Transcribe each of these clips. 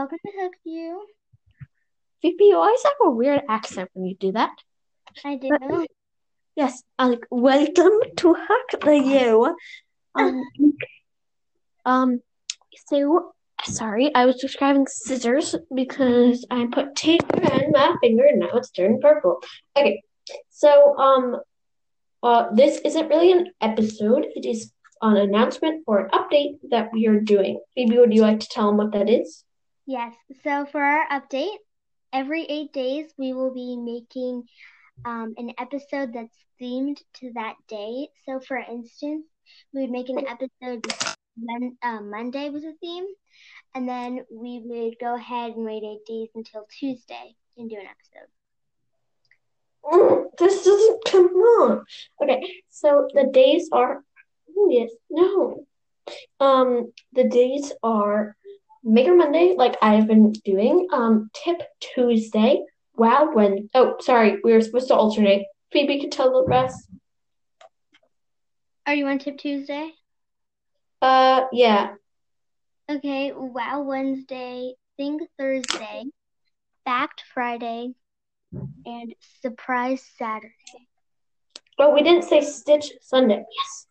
Welcome to you? Phoebe, you always have a weird accent when you do that. I do. But- Yes, uh, like welcome to Hack the You. Um, um, so sorry, I was describing scissors because I put tape on my finger and now it's turned purple. Okay, so um, uh, this isn't really an episode. It is an announcement or an update that we are doing. Phoebe, would you like to tell them what that is? Yes. So for our update, every eight days we will be making um, an episode that's themed to that day. So for instance, we would make an episode mon- uh, Monday was a theme, and then we would go ahead and wait eight days until Tuesday and do an episode. Mm, this doesn't come on. Okay, so the days are oh, yes, no. Um, the days are Maker Monday, like I've been doing. Um, Tip Tuesday. Wow, when oh sorry, we were supposed to alternate. Phoebe can tell the rest. Are you on Tip Tuesday? Uh, yeah. Okay. Wow Wednesday, Think Thursday, Fact Friday, and Surprise Saturday. But we didn't say Stitch Sunday. Yes.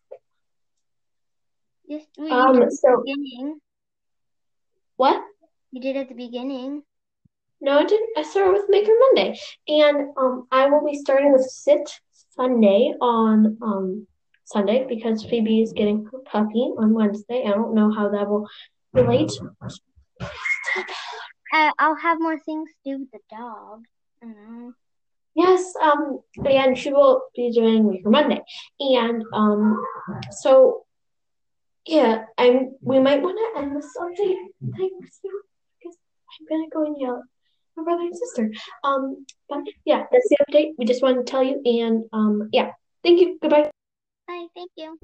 Yes, we Um, did at the so- beginning. What? You did at the beginning. No, I didn't. I started with Maker Monday, and um, I will be starting with Sit Sunday on um Sunday because Phoebe is getting her puppy on Wednesday. I don't know how that will relate. Uh, I'll have more things to do with the dog. I don't. Yes, um, and she will be doing Maker Monday, and um, so yeah, I'm. We might want to end this update thing soon because I'm gonna go and yell at my brother and sister. Um, but yeah, that's the update. We just wanted to tell you, and um, yeah, thank you. Goodbye. Bye. Thank you.